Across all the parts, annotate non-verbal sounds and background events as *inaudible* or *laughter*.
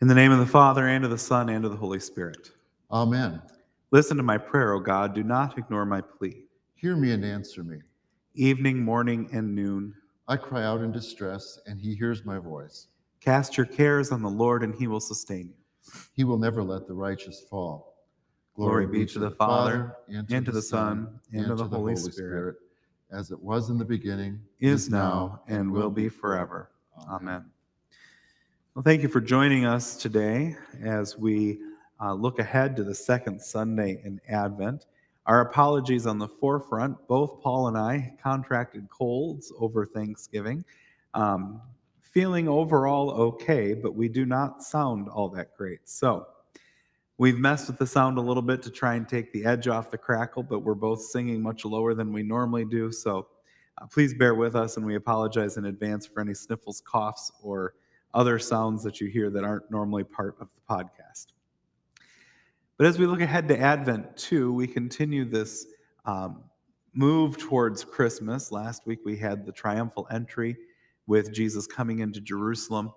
In the name of the Father, and of the Son, and of the Holy Spirit. Amen. Listen to my prayer, O God. Do not ignore my plea. Hear me and answer me. Evening, morning, and noon. I cry out in distress, and he hears my voice. Cast your cares on the Lord, and he will sustain you. He will never let the righteous fall. Glory be to the Father, and to the Son, and to the Holy Spirit, as it was in the beginning, is now, and will be forever. Amen. Well, thank you for joining us today as we uh, look ahead to the second Sunday in Advent. Our apologies on the forefront. Both Paul and I contracted colds over Thanksgiving. Um, feeling overall okay, but we do not sound all that great. So we've messed with the sound a little bit to try and take the edge off the crackle, but we're both singing much lower than we normally do. So uh, please bear with us, and we apologize in advance for any sniffles, coughs, or other sounds that you hear that aren't normally part of the podcast. But as we look ahead to Advent 2, we continue this um, move towards Christmas. Last week we had the triumphal entry with Jesus coming into Jerusalem,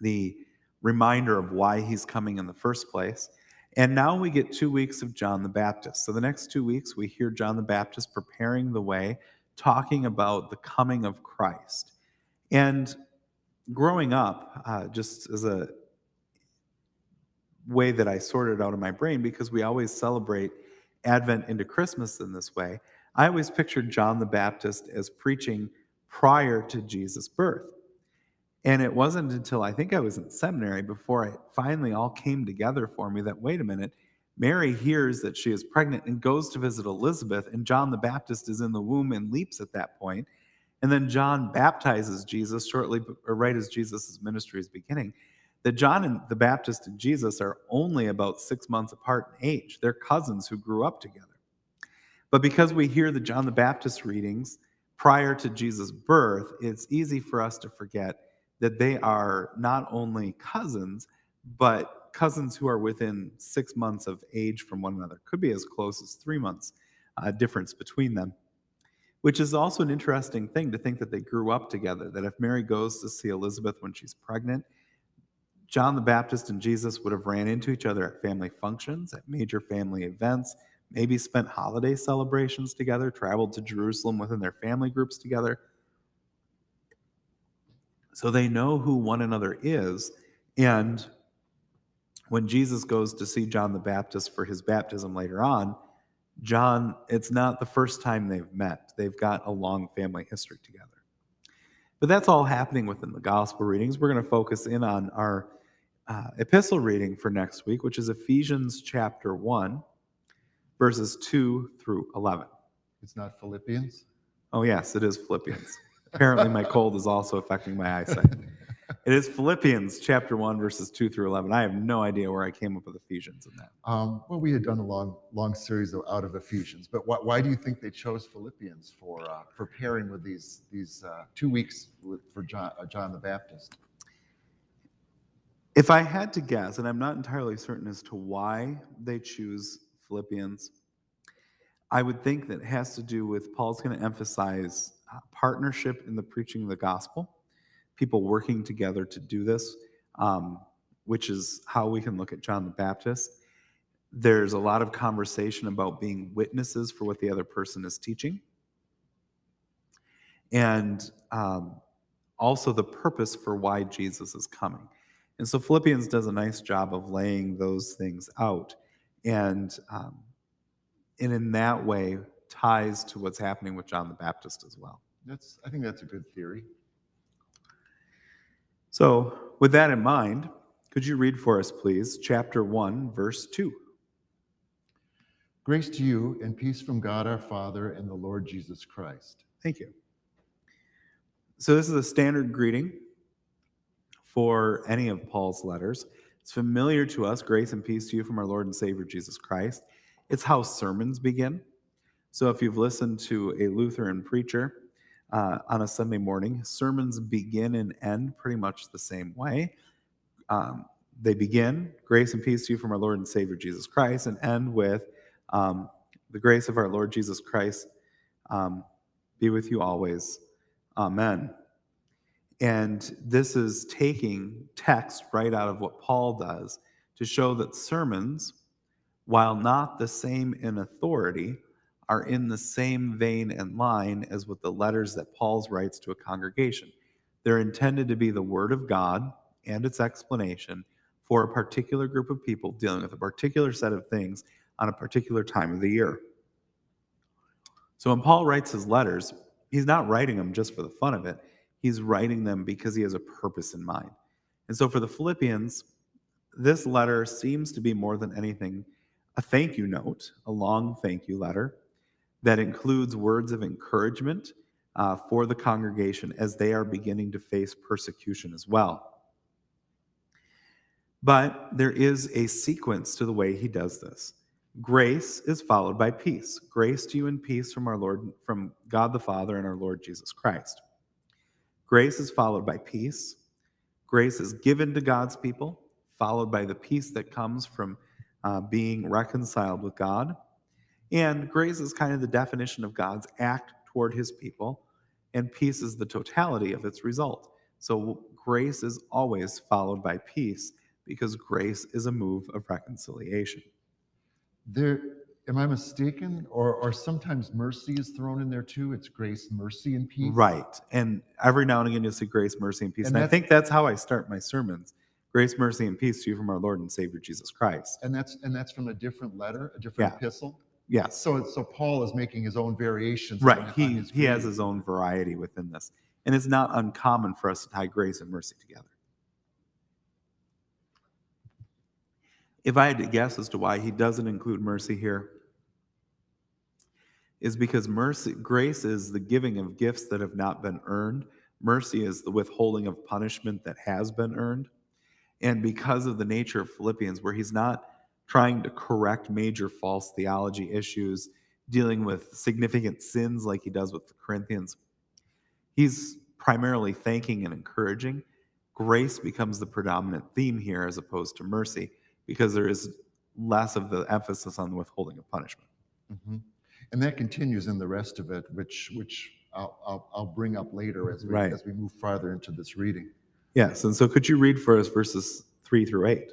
the reminder of why he's coming in the first place. And now we get two weeks of John the Baptist. So the next two weeks, we hear John the Baptist preparing the way, talking about the coming of Christ. And growing up, uh, just as a way that I sorted out in my brain, because we always celebrate Advent into Christmas in this way, I always pictured John the Baptist as preaching prior to Jesus' birth. And it wasn't until I think I was in seminary before it finally all came together for me that, wait a minute, Mary hears that she is pregnant and goes to visit Elizabeth, and John the Baptist is in the womb and leaps at that point. And then John baptizes Jesus shortly, or right as Jesus' ministry is beginning. That John and the Baptist and Jesus are only about six months apart in age. They're cousins who grew up together. But because we hear the John the Baptist readings prior to Jesus' birth, it's easy for us to forget that they are not only cousins, but cousins who are within six months of age from one another. Could be as close as three months uh, difference between them which is also an interesting thing to think that they grew up together. That if Mary goes to see Elizabeth when she's pregnant, John the Baptist and Jesus would have ran into each other at family functions, at major family events, maybe spent holiday celebrations together, traveled to Jerusalem within their family groups together. So they know who one another is. And when Jesus goes to see John the Baptist for his baptism later on, John, it's not the first time they've met. They've got a long family history together. But that's all happening within the gospel readings. We're going to focus in on our uh, epistle reading for next week, which is Ephesians chapter 1, verses 2 through 11. It's not Philippians? Oh, yes, it is Philippians. Apparently, my cold is also affecting my eyesight. *laughs* It is Philippians chapter 1, verses 2 through 11. I have no idea where I came up with Ephesians in that. Um, well, we had done a long, long series of, out of Ephesians, but why, why do you think they chose Philippians for uh, preparing with these, these uh, two weeks with, for John, uh, John the Baptist? If I had to guess, and I'm not entirely certain as to why they choose Philippians, I would think that it has to do with Paul's going to emphasize uh, partnership in the preaching of the gospel people working together to do this, um, which is how we can look at John the Baptist. There's a lot of conversation about being witnesses for what the other person is teaching. And um, also the purpose for why Jesus is coming. And so Philippians does a nice job of laying those things out. And, um, and in that way, ties to what's happening with John the Baptist as well. That's, I think that's a good theory. So, with that in mind, could you read for us, please, chapter 1, verse 2? Grace to you and peace from God our Father and the Lord Jesus Christ. Thank you. So, this is a standard greeting for any of Paul's letters. It's familiar to us grace and peace to you from our Lord and Savior Jesus Christ. It's how sermons begin. So, if you've listened to a Lutheran preacher, uh, on a Sunday morning. Sermons begin and end pretty much the same way. Um, they begin, grace and peace to you from our Lord and Savior Jesus Christ, and end with um, the grace of our Lord Jesus Christ um, be with you always. Amen. And this is taking text right out of what Paul does to show that sermons, while not the same in authority, are in the same vein and line as with the letters that Paul's writes to a congregation. They're intended to be the Word of God and its explanation for a particular group of people dealing with a particular set of things on a particular time of the year. So when Paul writes his letters, he's not writing them just for the fun of it. He's writing them because he has a purpose in mind. And so for the Philippians, this letter seems to be more than anything a thank you note, a long thank you letter that includes words of encouragement uh, for the congregation as they are beginning to face persecution as well. But there is a sequence to the way he does this. Grace is followed by peace. Grace to you and peace from our Lord, from God the Father and our Lord Jesus Christ. Grace is followed by peace. Grace is given to God's people, followed by the peace that comes from uh, being reconciled with God. And grace is kind of the definition of God's act toward his people, and peace is the totality of its result. So grace is always followed by peace because grace is a move of reconciliation. There, am I mistaken? Or, or sometimes mercy is thrown in there too? It's grace, mercy, and peace? Right. And every now and again, you'll see grace, mercy, and peace. And And, I think that's how I start my sermons grace, mercy, and peace to you from our Lord and Savior Jesus Christ. And that's, and that's from a different letter, a different Yeah. epistle? Yes. So, so Paul is making his own variations. Right. on He, his he has his own variety within this. And it's not uncommon for us to tie grace and mercy together. If I had to guess as to why he doesn't include mercy here, is because mercy, grace is the giving of gifts that have not been earned. Mercy is the withholding of punishment that has been earned. And because of the nature of Philippians, where he's not trying to correct major false theology issues, dealing with significant sins like he does with the Corinthians, he's primarily thanking and encouraging. Grace becomes the predominant theme here as opposed to mercy because there is less of the emphasis on the withholding of punishment. Mhm. And that continues in the rest of it, which, which I'll, I'll, I'll bring up later as we, Right. as we move farther into this reading. Yes, and so could you read for us verses three through eight?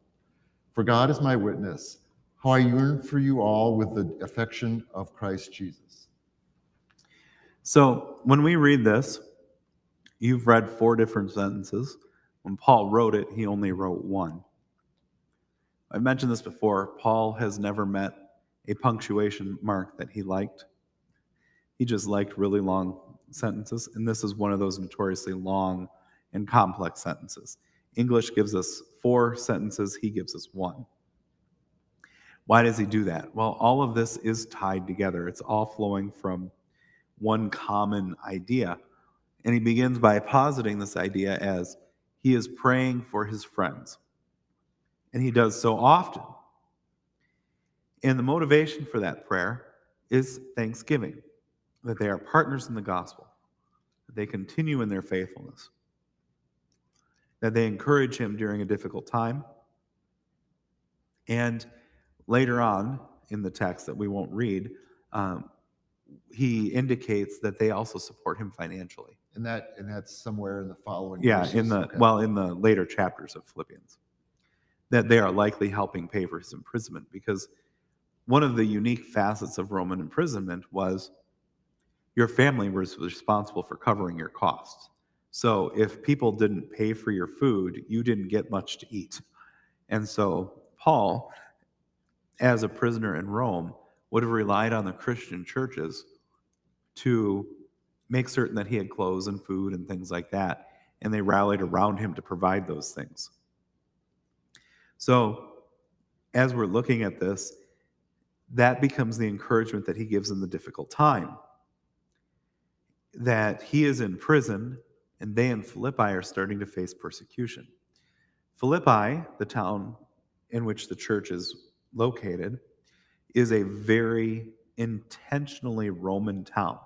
For God is my witness, how I yearn for you all with the affection of Christ Jesus. So when we read this, you've read four different sentences. When Paul wrote it, he only wrote one. I've mentioned this before. Paul has never met a punctuation mark that he liked. He just liked really long sentences, and this is one of those notoriously long and complex sentences. English gives us four sentences, he gives us one. Why does he do that? Well, all of this is tied together, it's all flowing from one common idea. And he begins by positing this idea as he is praying for his friends. And he does so often. And the motivation for that prayer is thanksgiving, that they are partners in the gospel, that they continue in their faithfulness, that they encourage him during a difficult time. And later on in the text that we won't read, um, he indicates that they also support him financially. And that and that's somewhere in the following Yeah, verses. in the Okay. well, in the later chapters of Philippians, that they are likely helping pay for his imprisonment because one of the unique facets of Roman imprisonment was your family was responsible for covering your costs. So if people didn't pay for your food, you didn't get much to eat. And so Paul, as a prisoner in Rome, would have relied on the Christian churches to make certain that he had clothes and food and things like that. And they rallied around him to provide those things. So, as we're looking at this, that becomes the encouragement that he gives in the difficult time. That he is in prison and they in Philippi are starting to face persecution. Philippi, the town in which the church is located, is a very intentionally Roman town.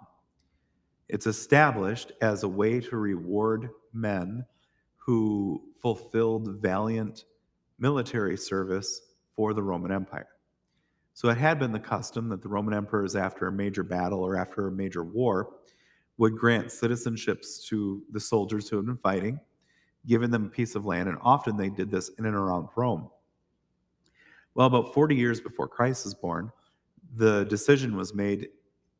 It's established as a way to reward men who fulfilled valiant military service for the Roman Empire. So it had been the custom that the Roman emperors, after a major battle or after a major war, would grant citizenships to the soldiers who had been fighting, giving them a piece of land, and often they did this in and around Rome. Well, about 40 years before Christ was born, the decision was made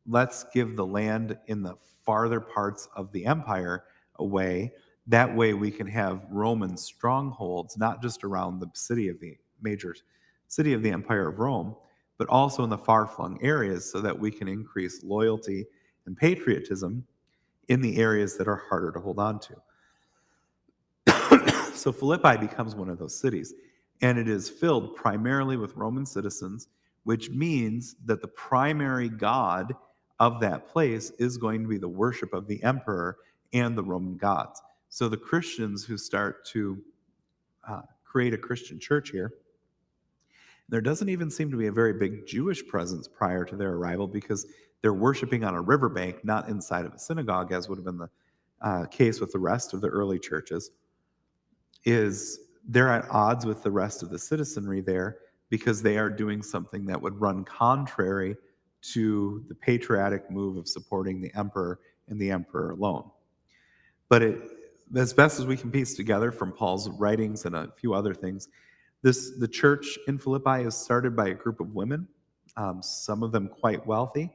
let's give the land in the farther parts of the empire away. That way we can have Roman strongholds, not just around the city of the major city of the Empire of Rome, but also in the far flung areas so that we can increase loyalty and patriotism in the areas that are harder to hold on to. *coughs* so Philippi becomes one of those cities, and it is filled primarily with Roman citizens, which means that the primary god of that place is going to be the worship of the emperor and the Roman gods. So the Christians who start to uh, create a Christian church here, there doesn't even seem to be a very big Jewish presence prior to their arrival because they're worshiping on a riverbank, not inside of a synagogue, as would have been the uh, case with the rest of the early churches. Is they're at odds with the rest of the citizenry there because they are doing something that would run contrary to the patriotic move of supporting the emperor and the emperor alone. But it, as best as we can piece together from Paul's writings and a few other things, this the church in Philippi is started by a group of women, um, some of them quite wealthy.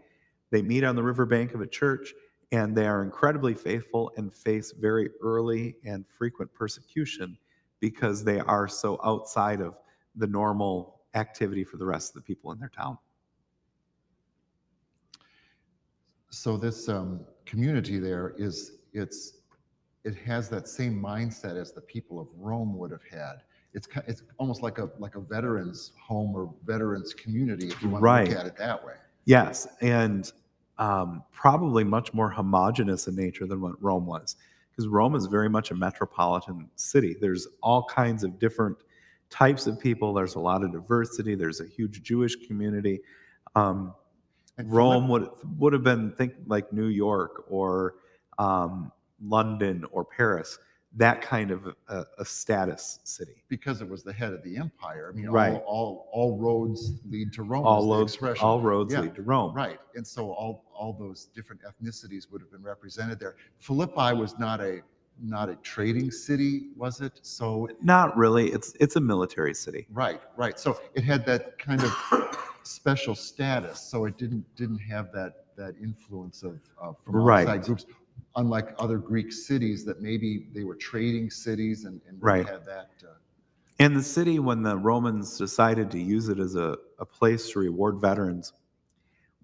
They meet on the riverbank of a church, and they are incredibly faithful and face very early and frequent persecution because they are so outside of the normal activity for the rest of the people in their town. So this um, community there is it's it has that same mindset as the people of Rome would have had. It's it's almost like a like a veterans home or veterans community if you want Right. to look at it that way. Yes, and um, probably much more homogenous in nature than what Rome was, because Rome is very much a metropolitan city. There's all kinds of different types of people. There's a lot of diversity. There's a huge Jewish community. Um, Rome would would have been think like New York or um, London or Paris, that kind of a, a status city. because it was the head of the empire. I mean, Right. all, all all roads lead to Rome. is All the roads, expression. all roads Yeah. lead to Rome. Right, and so all all those different ethnicities would have been represented there. Philippi was not a not a trading city, was it? So Not really. It's it's a military city. right, right. So it had that kind of special status. So it didn't didn't have that that influence of uh, from Right. outside groups, unlike other Greek cities that maybe they were trading cities and, and Right. had that. Uh, And the city, when the Romans decided to use it as a, a place to reward veterans,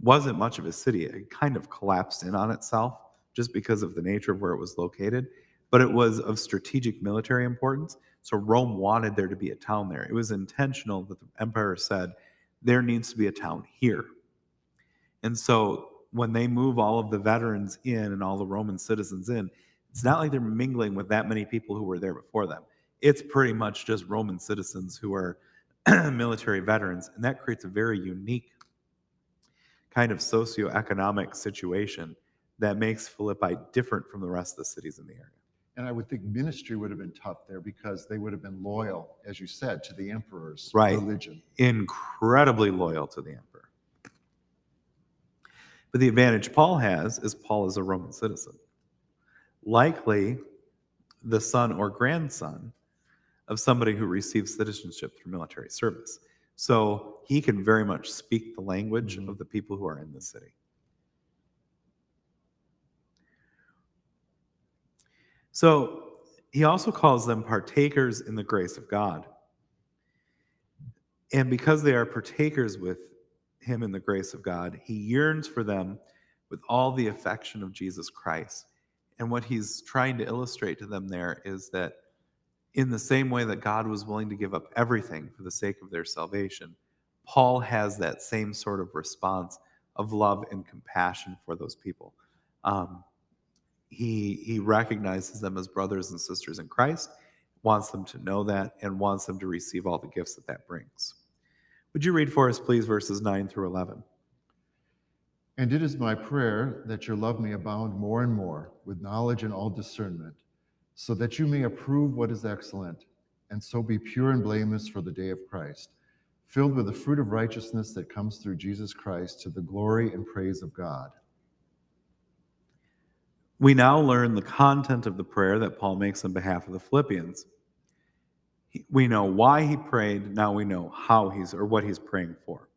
wasn't much of a city. It kind of collapsed in on itself just because of the nature of where it was located. But it was of strategic military importance. So Rome wanted there to be a town there. It was intentional that the emperor said, there needs to be a town here. And so when they move all of the veterans in and all the Roman citizens in, it's not like they're mingling with that many people who were there before them it's pretty much just Roman citizens who are *clears throat* military veterans, and that creates a very unique kind of socioeconomic situation that makes Philippi different from the rest of the cities in the area. and I would think ministry would have been tough there because they would have been loyal, as you said, to the emperor's Right. religion. Incredibly loyal to the emperor. But the advantage Paul has is Paul is a Roman citizen. Likely the son or grandson of somebody who received citizenship through military service. So he can very much speak the language Mhm. of the people who are in the city. So he also calls them partakers in the grace of God. And because they are partakers with him in the grace of God, he yearns for them with all the affection of Jesus Christ. And what he's trying to illustrate to them there is that in the same way that God was willing to give up everything for the sake of their salvation, Paul has that same sort of response of love and compassion for those people. Um, he he recognizes them as brothers and sisters in Christ, wants them to know that, and wants them to receive all the gifts that that brings. Would you read for us, please, verses 9 through 11? And it is my prayer that your love may abound more and more with knowledge and all discernment, so that you may approve what is excellent, and so be pure and blameless for the day of Christ, filled with the fruit of righteousness that comes through Jesus Christ to the glory and praise of God. We now learn the content of the prayer that Paul makes on behalf of the Philippians. We know why he prayed, now we know how he's or what he's praying for.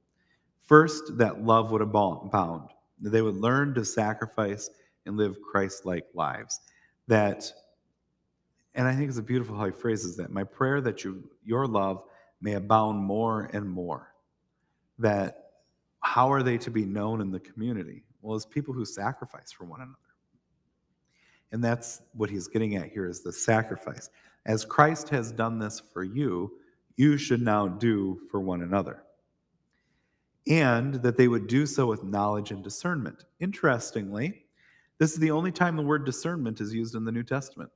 First, that love would abound. that They would learn to sacrifice and live Christ like lives. That, and I think it's a beautiful how he phrases that. My prayer that you, your love may abound more and more. That, how are they to be known in the community? Well, as people who sacrifice for one another. And that's what he's getting at here is the sacrifice. As Christ has done this for you, you should now do for one another and that they would do so with knowledge and discernment. Interestingly, this is the only time the word discernment is used in the New Testament.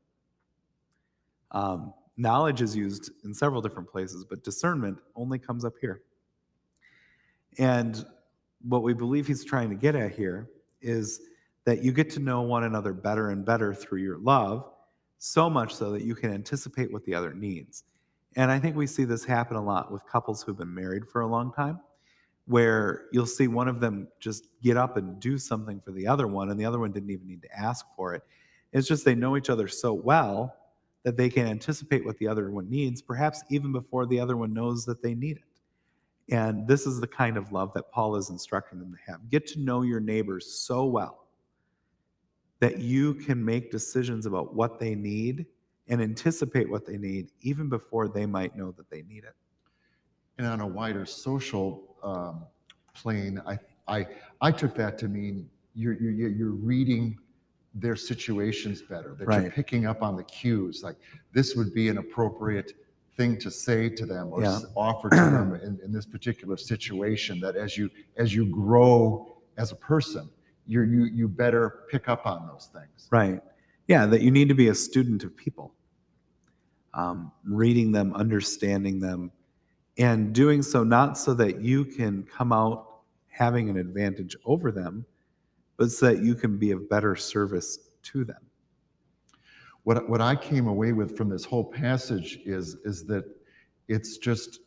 Um, knowledge is used in several different places, but discernment only comes up here. And what we believe he's trying to get at here is that you get to know one another better and better through your love, so much so that you can anticipate what the other needs. And I think we see this happen a lot with couples who've been married for a long time where you'll see one of them just get up and do something for the other one, and the other one didn't even need to ask for it. It's just they know each other so well that they can anticipate what the other one needs, perhaps even before the other one knows that they need it. And this is the kind of love that Paul is instructing them to have. Get to know your neighbors so well that you can make decisions about what they need and anticipate what they need even before they might know that they need it. And on a wider social um, plane, I, I, I took that to mean you're, you're, you're reading their situations better, that you're picking up on the cues. Like this would be an appropriate thing to say to them or Yeah. offer to them in, in this particular situation. That as you as you grow as a person, you're, you you better pick up on those things. Right. Yeah, that you need to be a student of people, um, reading them, understanding them, and doing so not so that you can come out having an advantage over them, but so that you can be of better service to them. What, what I came away with from this whole passage is, is that it's just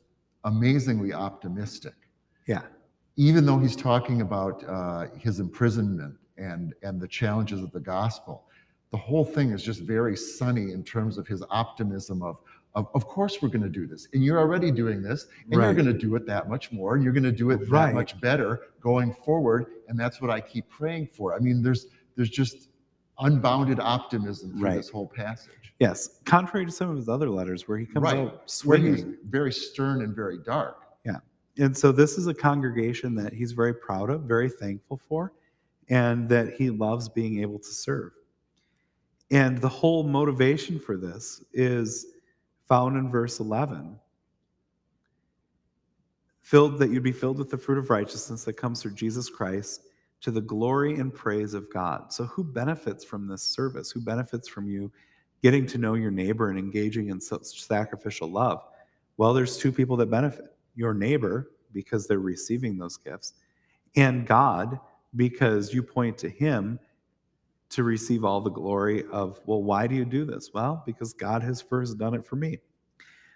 amazingly optimistic. Yeah. Even though he's talking about uh, his imprisonment and, and the challenges of the gospel, the whole thing is just very sunny in terms of his optimism of, of, of course we're going to do this. And you're already doing this, and you're going to do it that much more, you're going to do it that Right. much better going forward. And that's what I keep praying for. I mean, there's, there's just unbounded optimism through Right. this whole passage. Yes. Contrary to some of his other letters where he comes Right. out Where he's very stern and very dark. And so this is a congregation that he's very proud of, very thankful for, and that he loves being able to serve. And the whole motivation for this is found in verse 11. Filled that you'd be filled with the fruit of righteousness that comes through Jesus Christ to the glory and praise of God. So who benefits from this service? Who benefits from you getting to know your neighbor and engaging in such sacrificial love? Well, there's two people that benefit your neighbor, because they're receiving those gifts, and God, because you point to Him to receive all the glory of, well, why do you do this? Well, because God has first done it for me.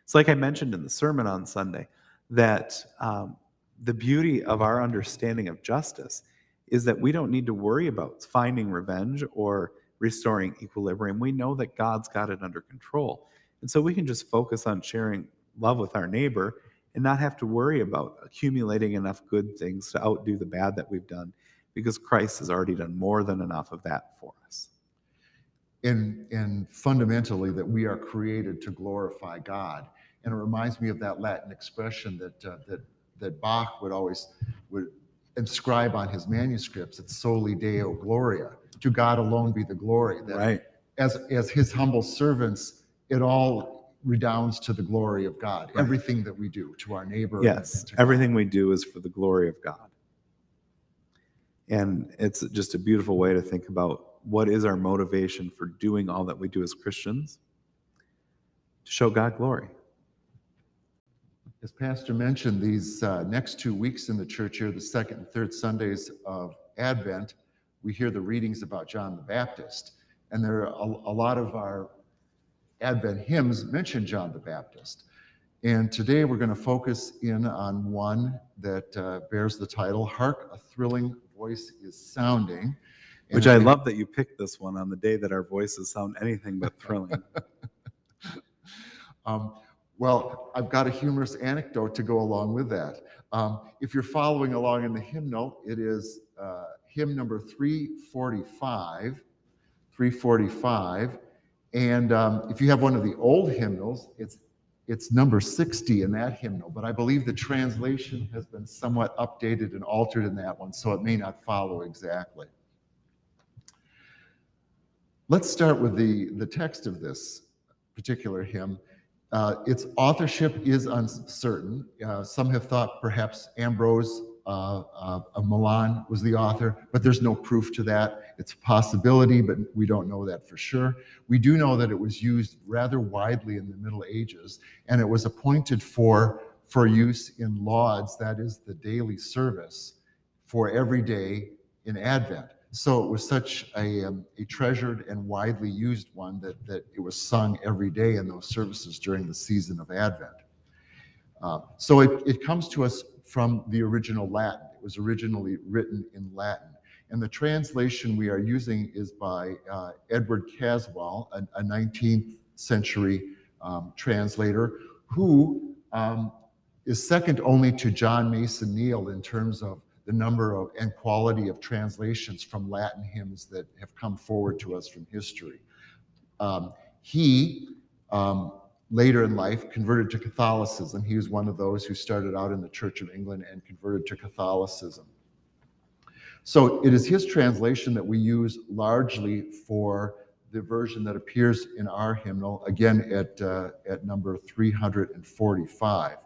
It's like I mentioned in the sermon on Sunday that um, the beauty of our understanding of justice is that we don't need to worry about finding revenge or restoring equilibrium. We know that God's got it under control. And so we can just focus on sharing love with our neighbor and not have to worry about accumulating enough good things to outdo the bad that we've done because Christ has already done more than enough of that for us. and and fundamentally that we are created to glorify God. And it reminds me of that Latin expression that uh, that that Bach would always would inscribe on his manuscripts. It's soli Deo gloria. To God alone be the glory. That Right. as as His humble servants, it all redounds to the glory of God. Right. Everything that we do to our neighbor. Yes. Everything we do is for the glory of God. And it's just a beautiful way to think about what is our motivation for doing all that we do as Christians? To show God glory. As Pastor mentioned, these uh, next two weeks in the church here, the second and third Sundays of Advent, we hear the readings about John the Baptist. And there are a, a lot of our Advent hymns mention John the Baptist. And today we're going to focus in on one that uh, bears the title, Hark, a Thrilling Voice is Sounding. And Which I love that you picked this one on the day that our voices sound anything but thrilling. *laughs* Um, well, I've got a humorous anecdote to go along with that. Um, if you're following along in the hymnal, it is uh, hymn number 345. 345. And um, if you have one of the old hymnals, it's it's number 60 in that hymnal, but I believe the translation has been somewhat updated and altered in that one, so it may not follow exactly. Let's start with the, the text of this particular hymn. Uh, its authorship is uncertain. Uh, some have thought perhaps Ambrose uh, uh, of Milan was the author, but there's no proof to that. It's a possibility, but we don't know that for sure. We do know that it was used rather widely in the Middle Ages, and it was appointed for, for use in lauds, that is the daily service, for every day in Advent. So it was such a, um, a treasured and widely used one that, that it was sung every day in those services during the season of Advent. Uh, so it, it comes to us from the original Latin. It was originally written in Latin. And the translation we are using is by uh, Edward Caswall, a, a 19th century um, translator, who um, is second only to John Mason Neale in terms of the number of and quality of translations from Latin hymns that have come forward to us from history. Um, he, um, later in life, converted to Catholicism. He was one of those who started out in the Church of England and converted to Catholicism. So it is his translation that we use largely for the version that appears in our hymnal, again at, uh, at number 345.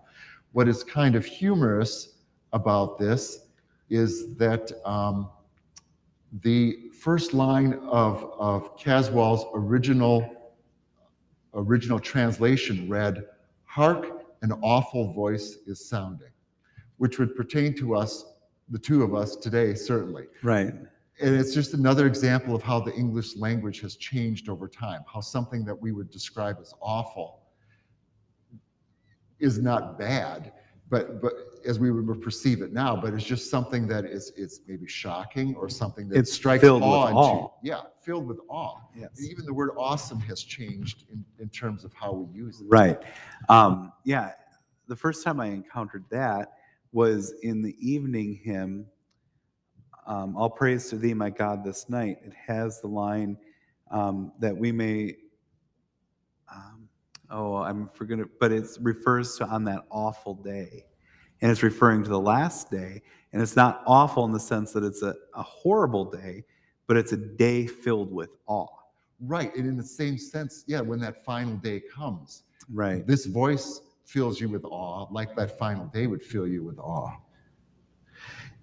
What is kind of humorous about this is that um, the first line of, of Caswall's original, original translation read, Hark, an awful voice is sounding, which would pertain to us, the two of us today, certainly. Right. And it's just another example of how the English language has changed over time, how something that we would describe as awful is not bad, but but as we would perceive it now, but it's just something that is it's maybe shocking or something that It's strikes filled with awe into yeah, filled with awe. Yes. And even the word awesome has changed in, in terms of how we use it. Right. Um, yeah. The first time I encountered that was in the evening hymn, um, All Praise to Thee, My God, this night. It has the line um, that we may, um, oh, I'm forgetting, but it refers to on that awful day. And it's referring to the last day. And it's not awful in the sense that it's a, a horrible day, but it's a day filled with awe. Right. And in the same sense, yeah, when that final day comes, Right. this voice fills you with awe, like that final day would fill you with awe.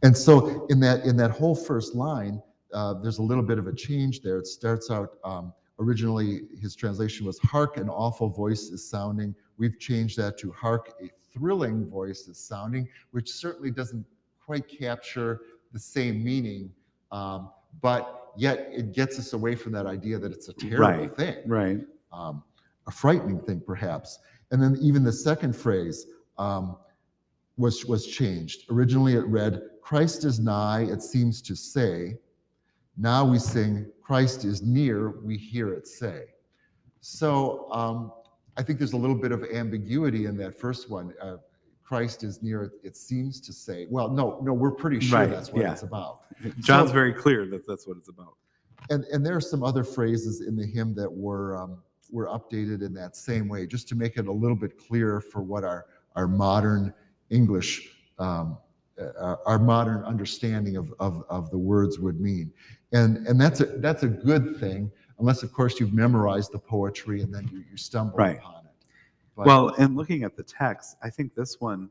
And so in that in that whole first line, uh, there's a little bit of a change there. It starts out um, originally his translation was "Hark, an awful voice is sounding." We've changed that to "Hark, a thrilling voice is sounding," which certainly doesn't quite capture the same meaning, um, but yet it gets us away from that idea that it's a terrible Right. thing Right. um, a frightening thing, perhaps. And then even the second phrase um, was was changed. Originally, it read, "Christ is nigh." It seems to say. Now we sing, "Christ is near." We hear it say. So um, I think there's a little bit of ambiguity in that first one. Uh, Christ is near. It seems to say. Well, no, no, we're pretty sure Right, that's what yeah. it's about. John's So- very clear that that's what it's about. and and there are some other phrases in the hymn that were um, were updated in that same way, just to make it a little bit clearer for what our our modern English, um, uh, our modern understanding of, of of the words would mean, and and that's a that's a good thing, unless of course you've memorized the poetry and then you, you stumble Right. upon it. But- Well, and looking at the text, I think this one,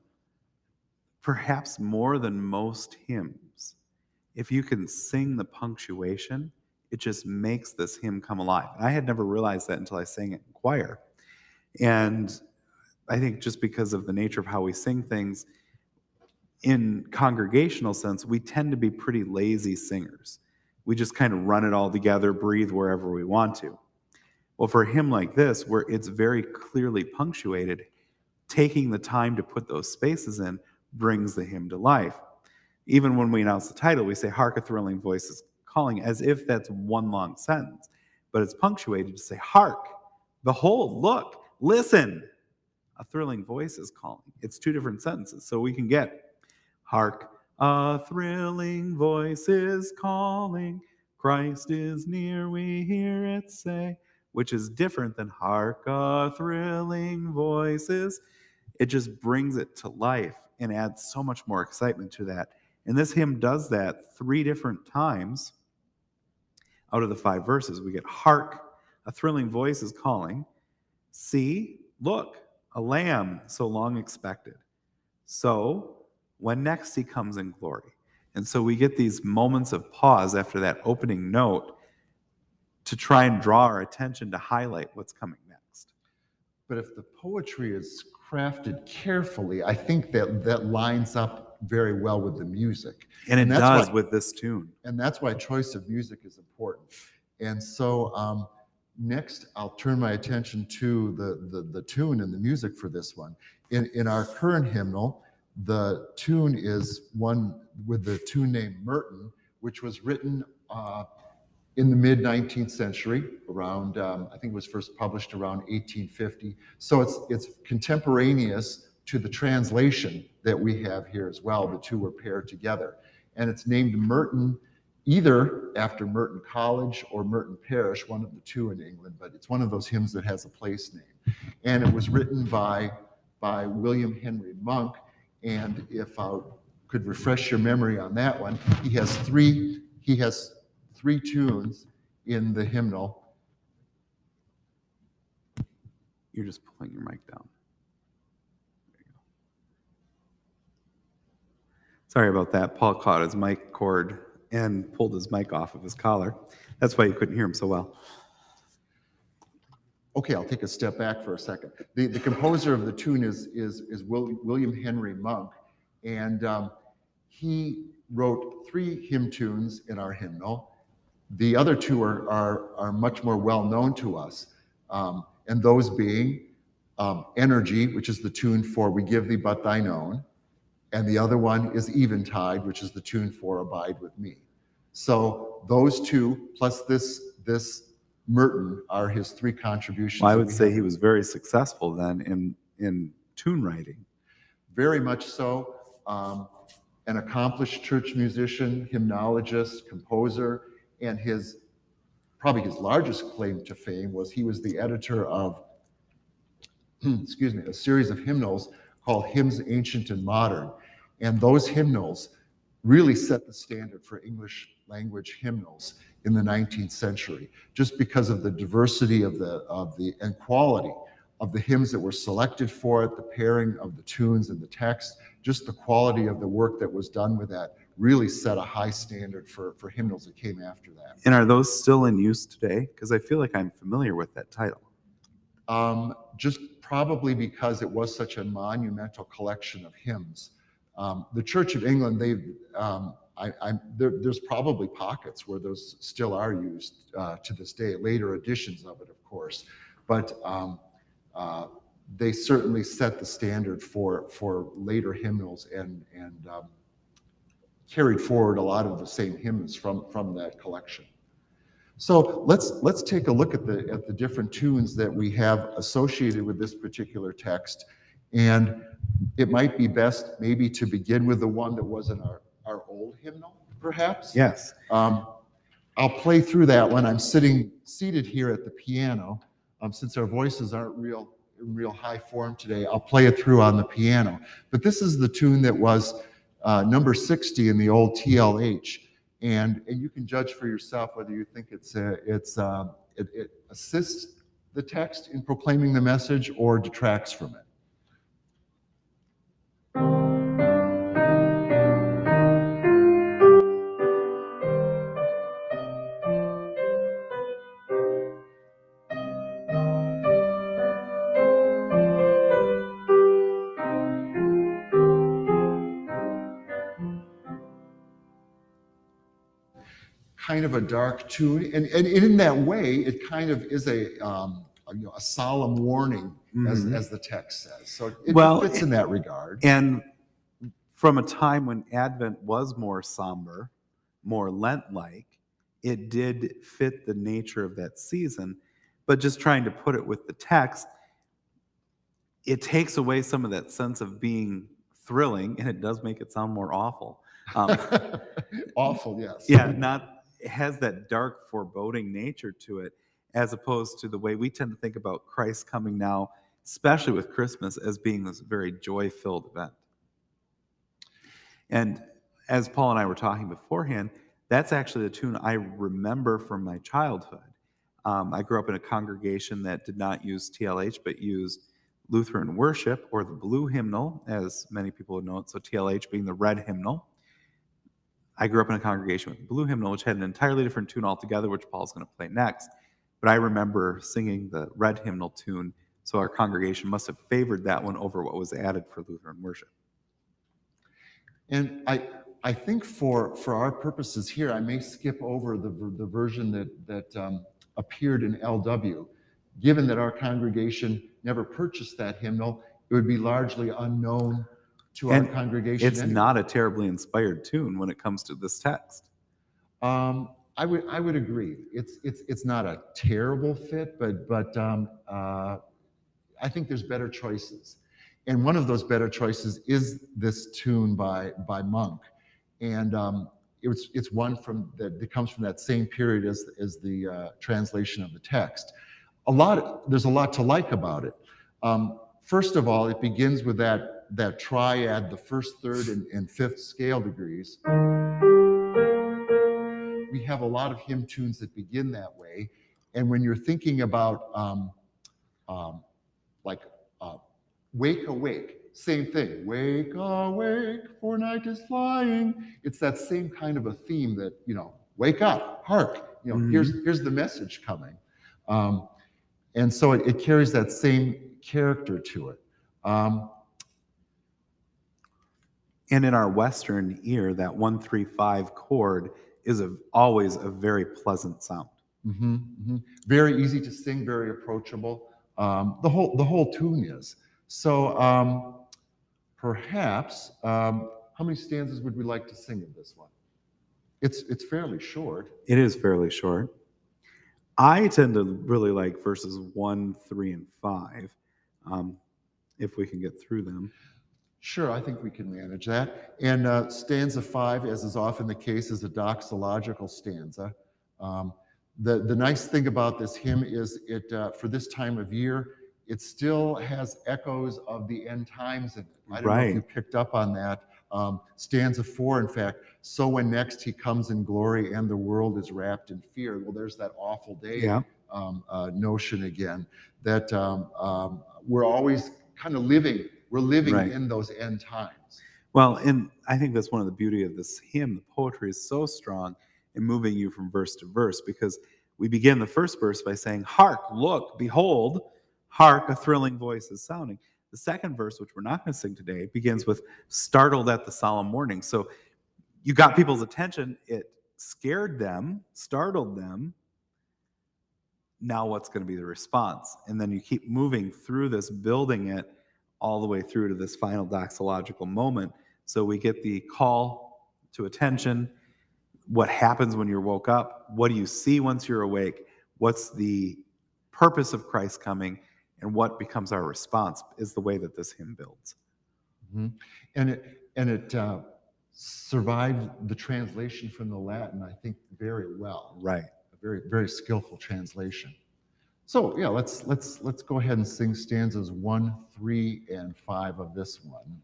perhaps more than most hymns, if you can sing the punctuation, it just makes this hymn come alive. And I had never realized that until I sang it in choir. And I think just because of the nature of how we sing things, in congregational sense, we tend to be pretty lazy singers. We just kind of run it all together, breathe wherever we want to. Well, for a hymn like this, where it's very clearly punctuated, taking the time to put those spaces in brings the hymn to life. Even when we announce the title, we say, Hark a thrilling voice is calling, as if that's one long sentence. But it's punctuated to say, Hark, behold, look, listen. A thrilling voice is calling. It's two different sentences. So we can get, Hark, a thrilling voice is calling. Christ is near, we hear it say, which is different than hark, a thrilling voices. It just brings it to life and adds so much more excitement to that. And this hymn does that three different times out of the five verses. We get hark, a thrilling voice is calling. See, look, a lamb so long expected. So, when next he comes in glory. And so we get these moments of pause after that opening note to try and draw our attention to highlight what's coming next. But if the poetry is crafted carefully, I think that that lines up very well with the music. And it And that's does why- with this tune. And that's why choice of music is important. And so um, next, I'll turn my attention to the, the, the tune and the music for this one. In, in our current hymnal, the tune is one with the tune name Merton, which was written uh, in the mid 19th century, around um, I think it was first published around 1850. So it's it's contemporaneous to the translation that we have here as well. The two were paired together, and it's named Merton either after Merton College or Merton Parish, one of the two in England. But it's one of those hymns that has a place name, and it was written by by William Henry Monk. And if I could refresh your memory on that one, he has three he has three tunes in the hymnal. You're just pulling your mic down. There you go. Sorry about that. Paul caught his mic cord and pulled his mic off of his collar. That's why you couldn't hear him so well. Okay, I'll take a step back for a second. The, the composer of the tune is, is, is Will, William Henry Monk, and um, he wrote three hymn tunes in our hymnal. The other two are, are, are much more well known to us, um, and those being um, Energy, which is the tune for We Give Thee But Thine Own, and the other one is Eventide, which is the tune for Abide with Me. So those two, plus this, this Merton, are his three contributions. Well, I would say have. he was very successful then in, in tune writing. very much so. Um, an accomplished church musician, hymnologist, composer, and his probably his largest claim to fame was he was the editor of, *clears throat* excuse me, a series of hymnals called Hymns Ancient and Modern. And those hymnals really set the standard for English language hymnals in the 19th century, just because of the diversity of the, of the, and quality of the hymns that were selected for it, the pairing of the tunes and the text, just the quality of the work that was done with that really set a high standard for, for hymnals that came after that. And are those still in use today? Because I feel like I'm familiar with that title. Um, just probably because it was such a monumental collection of hymns. Um, the Church of England, they, um, I, I, there, there's probably pockets where those still are used uh, to this day, later editions of it, of course. But um, uh, they certainly set the standard for, for later hymnals and, and um, carried forward a lot of the same hymns from, from that collection. So let's, let's take a look at the, at the different tunes that we have associated with this particular text. And it might be best maybe to begin with the one that was in our, our old hymnal, perhaps? Yes. Um, I'll play through that one. I'm sitting seated here at the piano. Um, since our voices aren't real in real high form today, I'll play it through on the piano. But this is the tune that was uh, number 60 in the old TLH, and, and you can judge for yourself whether you think it's uh, it's uh, it, it assists the text in proclaiming the message or detracts from it. Kind of a dark tune, and, and in that way, it kind of is a, um, a, you know, a solemn warning, as, Mhm. as the text says. So it Well, fits in that regard. And from a time when Advent was more somber, more Lent like, it did fit the nature of that season. But just trying to put it with the text, it takes away some of that sense of being thrilling and it does make it sound more awful. Um, *laughs* Awful, yes. yeah, not has that dark foreboding nature to it, as opposed to the way we tend to think about Christ coming now, especially with Christmas, as being this very joy-filled event. And as Paul and I were talking beforehand, that's actually the tune I remember from my childhood. Um, I grew up in a congregation that did not use TLH, but used Lutheran worship or the blue hymnal, as many people would know it. So TLH being the red hymnal. I grew up in a congregation with the blue hymnal, which had an entirely different tune altogether, which Paul's going to play next. But I remember singing the red hymnal tune, so our congregation must have favored that one over what was added for Lutheran worship. And I, I think for, for our purposes here, I may skip over the, the version that, that um, appeared in LW. Given that our congregation never purchased that hymnal, it would be largely unknown to our congregation. It's anyway. not a terribly inspired tune when it comes to this text. Um, I would, I would agree. It's, it's, it's not a terrible fit, but, but um, uh, I think there's better choices. And one of those better choices is this tune by, by Monk. And um, it's, it's one from that, that comes from that same period as, as the uh, translation of the text. A lot, there's a lot to like about it. Um, first of all, it begins with that, that triad, the first, third, and, and fifth scale degrees we have a lot of hymn tunes that begin that way. And when you're thinking about um, um, like uh, wake awake, same thing. Wake awake, for night is flying. It's that same kind of a theme that you know, wake up, hark. You know, Mhm. here's here's the message coming, um, and so it, it carries that same character to it. Um, And in our Western ear, that 135 chord is a, always a very pleasant sound. Mhm, mhm. Very easy to sing, very approachable. Um, the whole the whole tune is. So um, perhaps um, how many stanzas would we like to sing of this one? It's it's fairly short. It is fairly short. I tend to really like verses one, three, and five, um, if we can get through them. Sure, I think we can manage that. And uh, stanza five, as is often the case, is a doxological stanza. Um, the the nice thing about this hymn is it uh, for this time of year, it still has echoes of the end times in it. I don't know if you picked up on that. Um, stanza four, in fact, so when next he comes in glory and the world is wrapped in fear. Well, there's that awful day Yeah. um, uh, notion again that um, um, we're always kind of living, we're living Right. in those end times. Well, and I think that's one of the beauty of this hymn. The poetry is so strong in moving you from verse to verse because we begin the first verse by saying, Hark, look, behold, hark, a thrilling voice is sounding. The second verse, which we're not going to sing today, begins with startled at the solemn warning. So you got people's attention. It scared them, startled them. Now, what's going to be the response? And then you keep moving through this, building it all the way through to this final doxological moment. So we get the call to attention. What happens when you're woke up? What do you see once you're awake? What's the purpose of Christ coming? And what becomes our response is the way that this hymn builds. Mhm. And it, and it uh, survived the translation from the Latin, I think, very well. Right. A very, very skillful translation. So yeah, let's let's let's go ahead and sing stanzas one, three, and five of this one.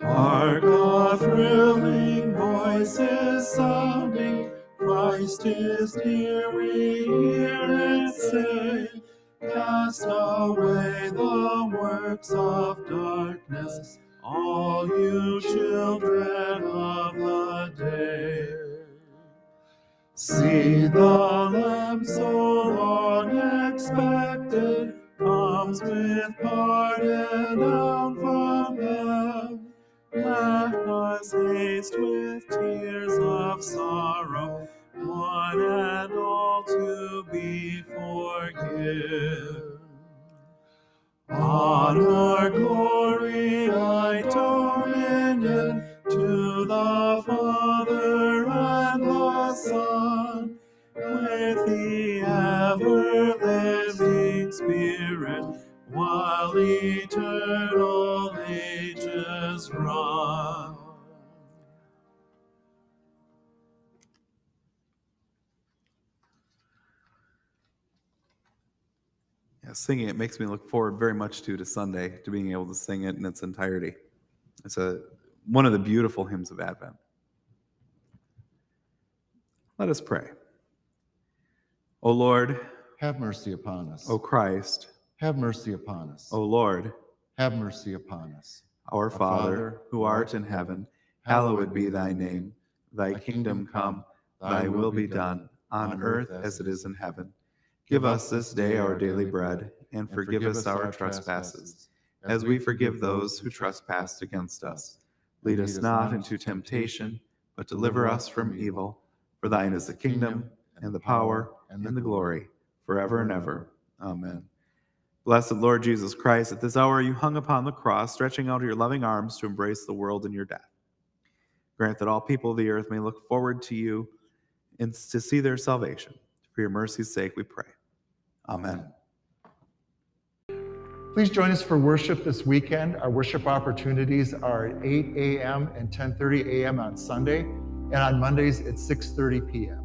Hark, a thrilling voice is sounding. Christ is near, we hear it say. Cast away the works of darkness, all you children of the day. See the Lamb so long expected comes with pardon down from heaven. Jesus haste with tears of sorrow, one and all to be forgiven. Honor, glory, dominion to the Father and the Son, with the ever living Spirit, while eternal ages run. Singing it makes me look forward very much to to Sunday to being able to sing it in its entirety. It's a one of the beautiful hymns of Advent. Let us pray. O Lord, Have mercy upon us. O Christ, Have mercy upon us. O Lord, Have mercy upon us. our Our Father, Father, who art in heaven, hallowed be thy name. Thy kingdom come, thy will be done, on earth as it is in heaven. Give us this day our daily bread, and forgive us our trespasses, as we forgive those who trespass against us. Lead us not into temptation, but deliver us from evil. For thine is the kingdom, and the power, and the glory, forever and ever. Amen. Blessed Lord Jesus Christ, at this hour you hung upon the cross, stretching out your loving arms to embrace the world in your death. Grant that all people of the earth may look forward to you and to see their salvation. For your mercy's sake, we pray. Amen. Please join us for worship this weekend. Our worship opportunities are at 8 a.m. and 10:30 a.m. on Sunday, and on Mondays at 6:30 p.m.